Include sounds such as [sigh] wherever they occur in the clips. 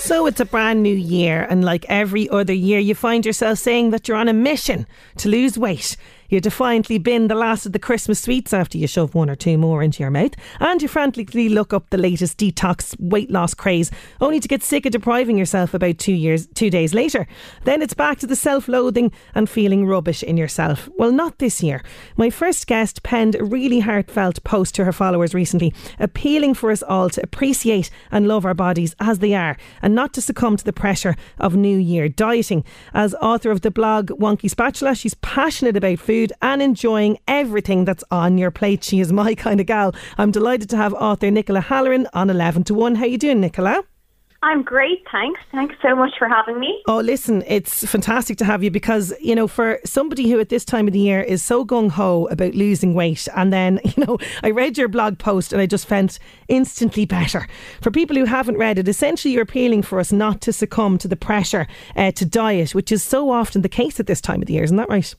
So it's a brand new year, and like every other year, you find yourself saying that you're on a mission to lose weight. You defiantly bin the last of the Christmas sweets after you shove one or two more into your mouth, and you frantically look up the latest detox weight loss craze, only to get sick of depriving yourself about two years, two days later. Then it's back to the self-loathing and feeling rubbish in yourself. Well, not this year. My first guest penned a really heartfelt post to her followers recently, appealing for us all to appreciate and love our bodies as they are, and not to succumb to the pressure of New Year dieting. As author of the blog Wonky Spatula, she's passionate about food food and enjoying everything that's on your plate. She is my [laughs] kind of gal. I'm delighted to have author Nicola Halloran on 11 to 1. How are you doing, Nicola? I'm great, thanks. Thanks so much for having me. Oh, listen, it's fantastic to have you because, you know, for somebody who at this time of the year is so gung ho about losing weight, and then, [laughs] you know, I read your blog post and I just felt instantly better. For people who haven't read it, essentially you're appealing for us not to succumb to the pressure uh, to diet, which is so often the case at this time of the year, isn't that right?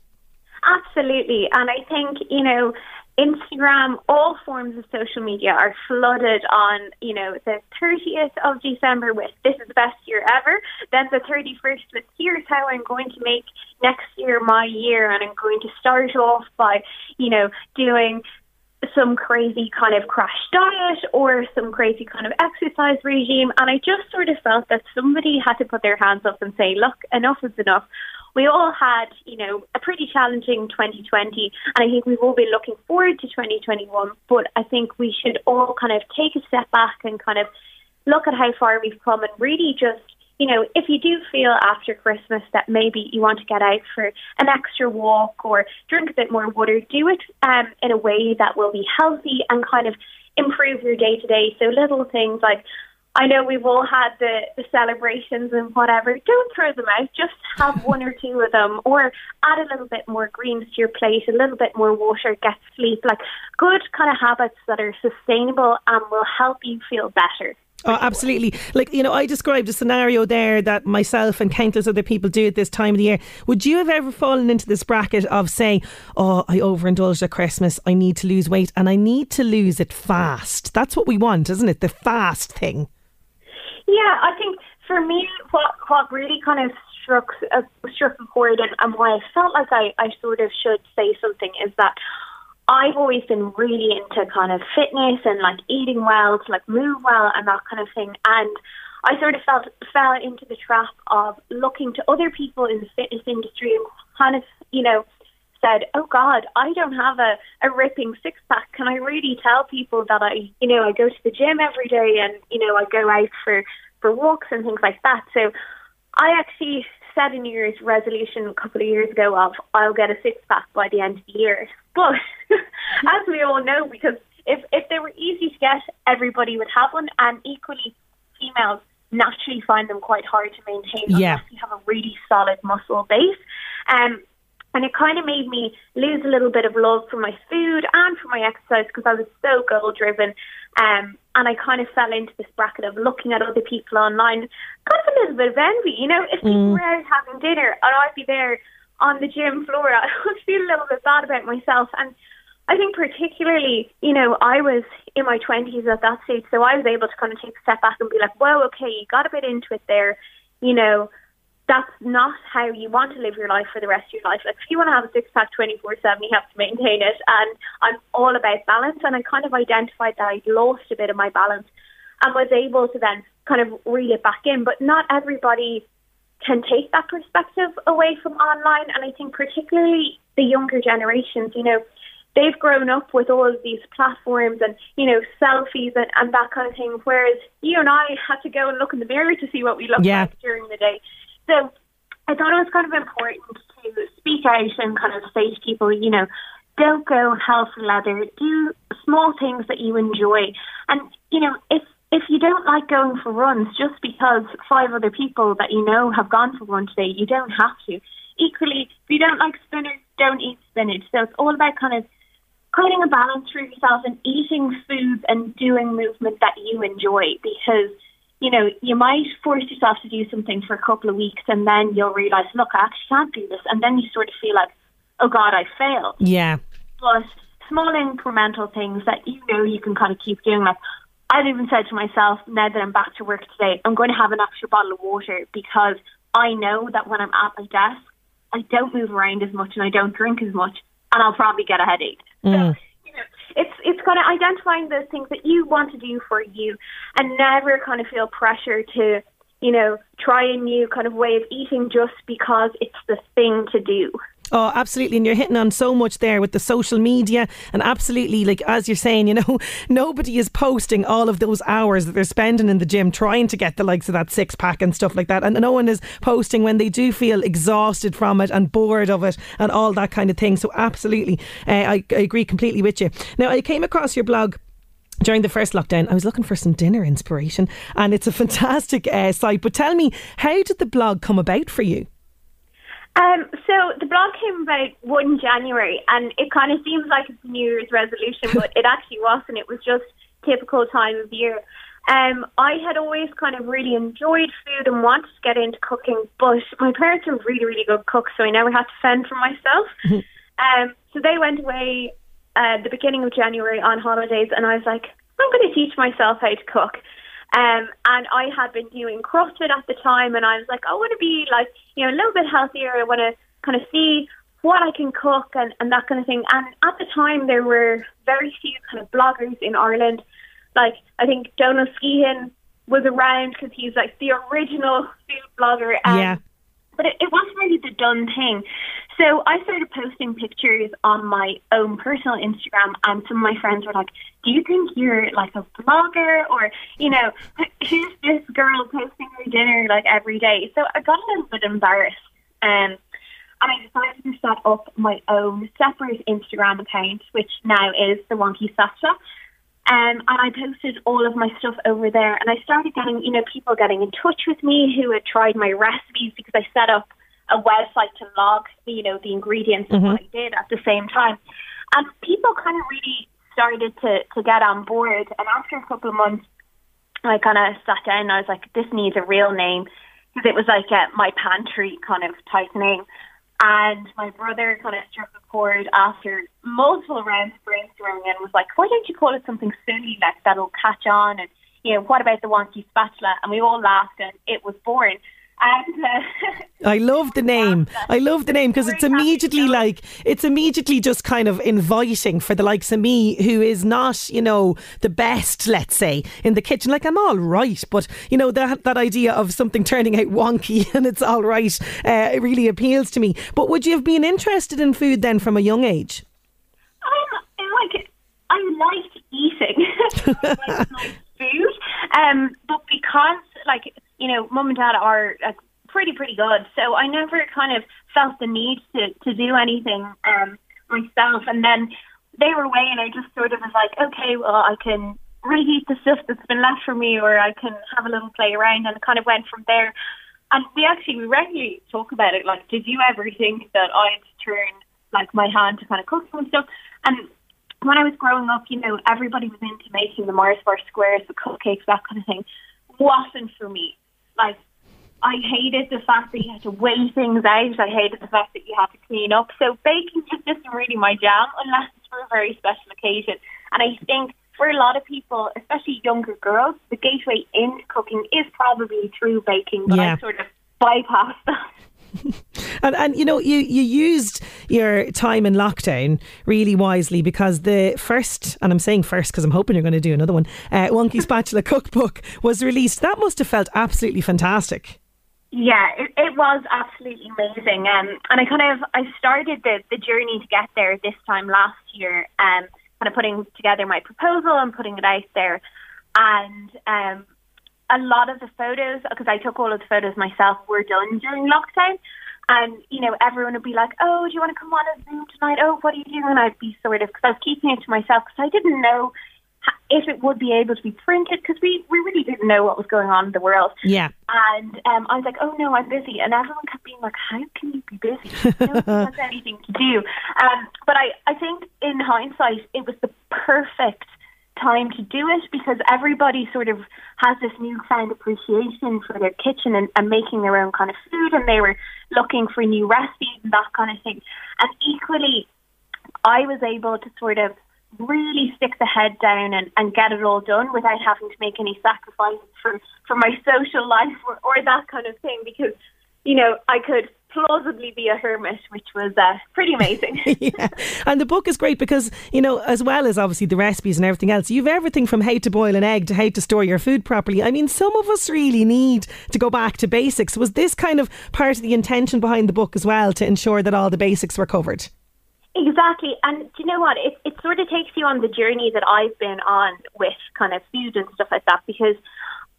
Absolutely. And I think, you know, Instagram, all forms of social media are flooded on, you know, the 30th of December with this is the best year ever. Then the 31st with here's how I'm going to make next year my year. And I'm going to start off by, you know, doing some crazy kind of crash diet or some crazy kind of exercise regime. And I just sort of felt that somebody had to put their hands up and say, look, enough is enough we all had, you know, a pretty challenging 2020, and I think we've all been looking forward to 2021. But I think we should all kind of take a step back and kind of look at how far we've come, and really just, you know, if you do feel after Christmas that maybe you want to get out for an extra walk or drink a bit more water, do it um, in a way that will be healthy and kind of improve your day to day. So little things like I know we've all had the, the celebrations and whatever. Don't throw them out. Just have [laughs] one or two of them, or add a little bit more greens to your plate, a little bit more water, get sleep. Like good kind of habits that are sustainable and will help you feel better. Oh, absolutely. Like, you know, I described a scenario there that myself and countless other people do at this time of the year. Would you have ever fallen into this bracket of saying, oh, I overindulged at Christmas, I need to lose weight and I need to lose it fast? That's what we want, isn't it? The fast thing. Yeah, I think for me, what what really kind of struck uh, struck a chord and, and why I felt like I, I sort of should say something is that I've always been really into kind of fitness and like eating well to like move well and that kind of thing. And I sort of felt fell into the trap of looking to other people in the fitness industry and kind of, you know, said, "Oh God, I don't have a, a ripping six pack. Can I really tell people that I, you know, I go to the gym every day and you know I go out for for walks and things like that?" So I actually set a New Year's resolution a couple of years ago of I'll get a six pack by the end of the year. But [laughs] as we all know, because if if they were easy to get, everybody would have one, and equally females naturally find them quite hard to maintain yeah. unless you have a really solid muscle base. Um, and it kind of made me lose a little bit of love for my food and for my exercise because I was so goal driven. Um, and I kind of fell into this bracket of looking at other people online, kind of a little bit of envy. You know, if people mm. were out having dinner and I'd be there on the gym floor, [laughs] I would feel a little bit bad about myself. And I think particularly, you know, I was in my 20s at that stage, so I was able to kind of take a step back and be like, whoa, okay, you got a bit into it there, you know, that's not how you want to live your life for the rest of your life. Like if you want to have a six pack twenty four seven, you have to maintain it. And I'm all about balance, and I kind of identified that I'd lost a bit of my balance, and was able to then kind of reel it back in. But not everybody can take that perspective away from online, and I think particularly the younger generations, you know. They've grown up with all of these platforms and, you know, selfies and, and that kind of thing. Whereas you and I had to go and look in the mirror to see what we looked yeah. like during the day. So I thought it was kind of important to speak out and kind of say to people, you know, don't go hell for leather. Do small things that you enjoy. And, you know, if if you don't like going for runs just because five other people that you know have gone for one today. You don't have to. Equally, if you don't like spinach, don't eat spinach. So it's all about kind of creating a balance for yourself and eating foods and doing movement that you enjoy because you know, you might force yourself to do something for a couple of weeks and then you'll realize, look, I actually can't do this. And then you sort of feel like, oh God, I failed. Yeah. But small incremental things that you know you can kind of keep doing. Like I've even said to myself, now that I'm back to work today, I'm going to have an extra bottle of water because I know that when I'm at my desk, I don't move around as much and I don't drink as much, and I'll probably get a headache. Mm. So, it's it's kind of identifying those things that you want to do for you, and never kind of feel pressure to, you know, try a new kind of way of eating just because it's the thing to do. Oh, absolutely. And you're hitting on so much there with the social media. And absolutely, like as you're saying, you know, [laughs] nobody is posting all of those hours that they're spending in the gym trying to get the likes of that six pack and stuff like that. And no one is posting when they do feel exhausted from it and bored of it and all that kind of thing. So, absolutely, uh, I, I agree completely with you. Now, I came across your blog during the first lockdown, I was looking for some dinner inspiration, and it's a [laughs] fantastic uh, site. But tell me, how did the blog come about for you? Um, so the blog came about one January, and it kind of seems like it's a New Year's resolution, but it actually wasn't. It was just typical time of year. Um, I had always kind of really enjoyed food and wanted to get into cooking, but my parents are really, really good cooks, so I never had to fend for myself. Mm-hmm. um, so they went away uh, the beginning of January on holidays, and I was like, I'm going to teach myself how to cook. Um, and I had been doing CrossFit at the time, and I was like, I want to be like, you know, a little bit healthier. I want to kind of see what I can cook and, and that kind of thing. And at the time, there were very few kind of bloggers in Ireland. Like, I think Donal Skehan was around because he's like the original food blogger. Um, yeah. But it, it wasn't really the done thing. So I started posting pictures on my own personal Instagram, and some of my friends were like, "Do you think you're like a blogger, or you know, who's this girl posting her dinner like every day?" So I got a little bit embarrassed, um, and I decided to set up my own separate Instagram account, which now is the Wonky Spatula. Um, and I posted all of my stuff over there, and I started getting, you know, people getting in touch with me who had tried my recipes because I set up a website to log, you know, the ingredients mm-hmm. I did at the same time. And people kind of really started to, to get on board. And after a couple of months, I kind of sat down and I was like, this needs a real name. Because it was like a, my pantry kind of type name. And my brother kind of struck a chord after multiple rounds of brainstorming and was like, why don't you call it something silly like that'll catch on? And, you know, what about the wonky spatula? And we all laughed and it was born. And, uh, [laughs] I love the name. I love the name because it's immediately like it's immediately just kind of inviting for the likes of me who is not, you know, the best, let's say, in the kitchen. Like I'm all right, but you know that that idea of something turning out wonky [laughs] and it's all right, uh, it really appeals to me. But would you have been interested in food then from a young age? Um, like I liked eating, [laughs] like food, um, but because like you know, mum and dad are uh, pretty pretty good. So I never kind of felt the need to to do anything um, myself. And then they were away, and I just sort of was like, okay, well, I can reheat the stuff that's been left for me, or I can have a little play around, and it kind of went from there. And we actually we regularly talk about it. Like, did you ever think that I'd turn like my hand to kind of cooking and stuff? And when I was growing up, you know, everybody was into making the Mars bar squares, the cupcakes, that kind of thing. Wasn't for me like I hated the fact that you had to weigh things out. I hated the fact that you had to clean up. So baking just isn't really my jam unless it's for a very special occasion. And I think for a lot of people, especially younger girls, the gateway into cooking is probably through baking. But yeah. I sort of bypassed that. [laughs] and and you know you you used your time in lockdown really wisely because the first and I'm saying first because I'm hoping you're going to do another one uh, Wonky [laughs] Spatula cookbook was released that must have felt absolutely fantastic yeah it, it was absolutely amazing um, and I kind of I started the the journey to get there this time last year um kind of putting together my proposal and putting it out there and um a lot of the photos, because I took all of the photos myself, were done during lockdown. And, you know, everyone would be like, oh, do you want to come on a Zoom tonight? Oh, what are you doing? And I'd be sort of, because I was keeping it to myself, because I didn't know if it would be able to be printed, because we, we really didn't know what was going on in the world. Yeah. And um, I was like, oh no, I'm busy. And everyone kept being like, how can you be busy? No one [laughs] has anything to do. Um, but I, I think in hindsight, it was the perfect time to do it because everybody sort of has this newfound appreciation for their kitchen and, and making their own kind of food and they were looking for new recipes and that kind of thing. And equally, I was able to sort of really stick the head down and, and get it all done without having to make any sacrifices for, for my social life or, or that kind of thing because, you know, I could plausibly be a hermit, which was uh, pretty amazing. [laughs] yeah. And the book is great because, you know, as well as obviously the recipes and everything else, you've everything from how to boil an egg to how to store your food properly. I mean, some of us really need to go back to basics. Was this kind of part of the intention behind the book as well to ensure that all the basics were covered? Exactly. And do you know what? It, it sort of takes you on the journey that I've been on with kind of food and stuff like that because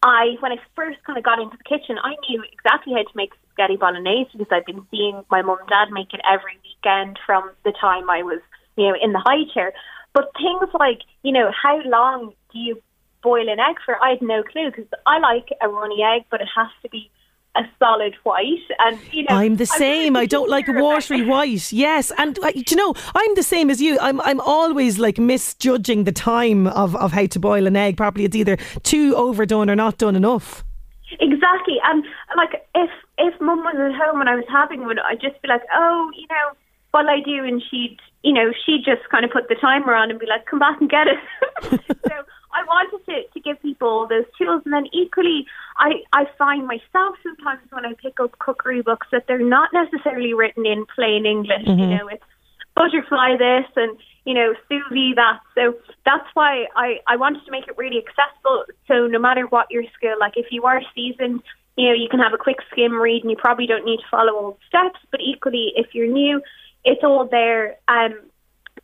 I, when I first kind of got into the kitchen, I knew exactly how to make spaghetti bolognese because I've been seeing my mum and dad make it every weekend from the time I was, you know, in the high chair. But things like, you know, how long do you boil an egg for? I had no clue because I like a runny egg, but it has to be a solid white. And you know, I'm the same. I don't like a watery white. Yes, and uh, you know, I'm the same as you. I'm I'm always like misjudging the time of of how to boil an egg properly. It's either too overdone or not done enough. Exactly, and like if if mum was at home and I was having one, I'd just be like, oh, you know, what I do, and she'd, you know, she'd just kind of put the timer on and be like, come back and get it. [laughs] so I wanted to, to give people those tools. And then equally, I, I find myself sometimes when I pick up cookery books that they're not necessarily written in plain English. Mm-hmm. You know, it's butterfly this and, you know, sous vide that. So that's why I, I wanted to make it really accessible. So no matter what your skill, like if you are seasoned, you know, you can have a quick skim read and you probably don't need to follow all the steps. But equally, if you're new, it's all there. Um,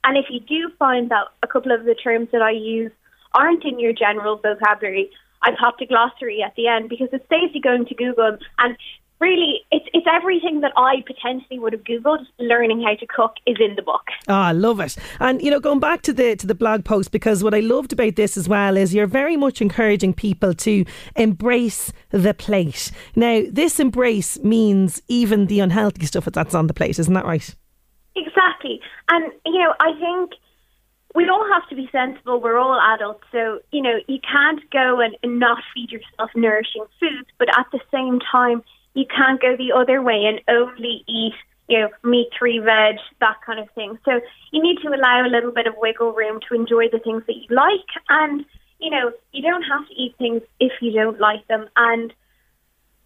and if you do find that a couple of the terms that I use aren't in your general vocabulary, I popped a glossary at the end because it saves you going to Google and really it's it's everything that I potentially would have googled learning how to cook is in the book. Ah, I love it. And you know going back to the to the blog post because what I loved about this as well is you're very much encouraging people to embrace the plate. Now, this embrace means even the unhealthy stuff that's on the plate, isn't that right? Exactly. And you know, I think we all have to be sensible. We're all adults, so you know you can't go and, and not feed yourself nourishing foods, but at the same time, you can't go the other way and only eat you know meat free veg that kind of thing. So you need to allow a little bit of wiggle room to enjoy the things that you like, and you know you don't have to eat things if you don't like them. And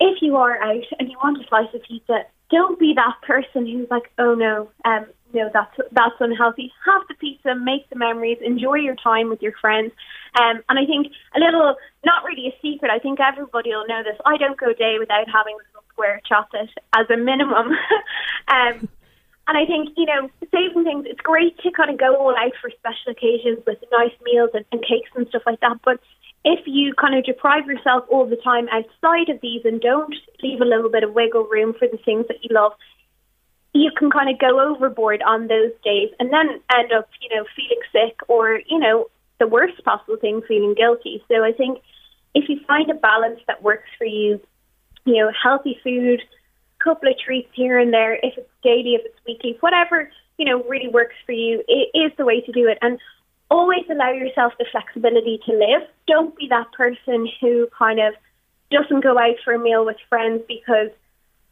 if you are out and you want a slice of pizza, don't be that person who's like, oh no, um, no, that's that's unhealthy. Have the pizza, make the memories, enjoy your time with your friends. Um, and I think a little, not really a secret. I think everybody will know this. I don't go a day without having square chocolate as a minimum. [laughs] um, and I think you know, saving things. It's great to kind of go all out for special occasions with nice meals and, and cakes and stuff like that. But if you kind of deprive yourself all the time outside of these and don't leave a little bit of wiggle room for the things that you love, you can kind of go overboard on those days and then end up, you know, feeling sick or, you know, the worst possible thing, feeling guilty. So I think if you find a balance that works for you, you know, healthy food, couple of treats here and there, if it's daily, if it's weekly, whatever, you know, really works for you, it is the way to do it. And always allow yourself the flexibility to live. Don't be that person who kind of doesn't go out for a meal with friends because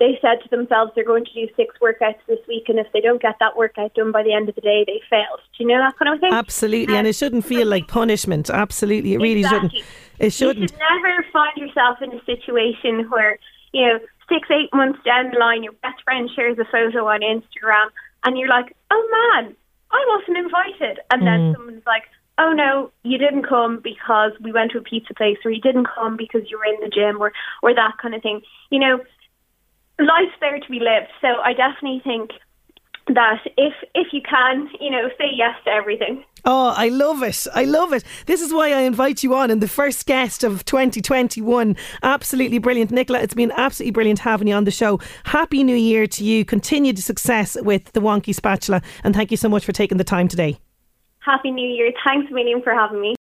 they said to themselves they're going to do six workouts this week, and if they don't get that workout done by the end of the day, they failed. Do you know that kind of thing? Absolutely, um, and it shouldn't feel like punishment. Absolutely, it really exactly. shouldn't. It shouldn't. You should never find yourself in a situation where you know six, eight months down the line, your best friend shares a photo on Instagram, and you're like, "Oh man, I wasn't invited," and then mm. someone's like. Oh no, you didn't come because we went to a pizza place, or you didn't come because you were in the gym, or or that kind of thing. You know, life's there to be lived. So I definitely think that if if you can, you know, say yes to everything. Oh, I love it. I love it. This is why I invite you on and the first guest of 2021. Absolutely brilliant. Nicola, it's been absolutely brilliant having you on the show. Happy New Year to you. Continued success with the Wonky Spatula and thank you so much for taking the time today. Happy New Year. Thanks William, for having me.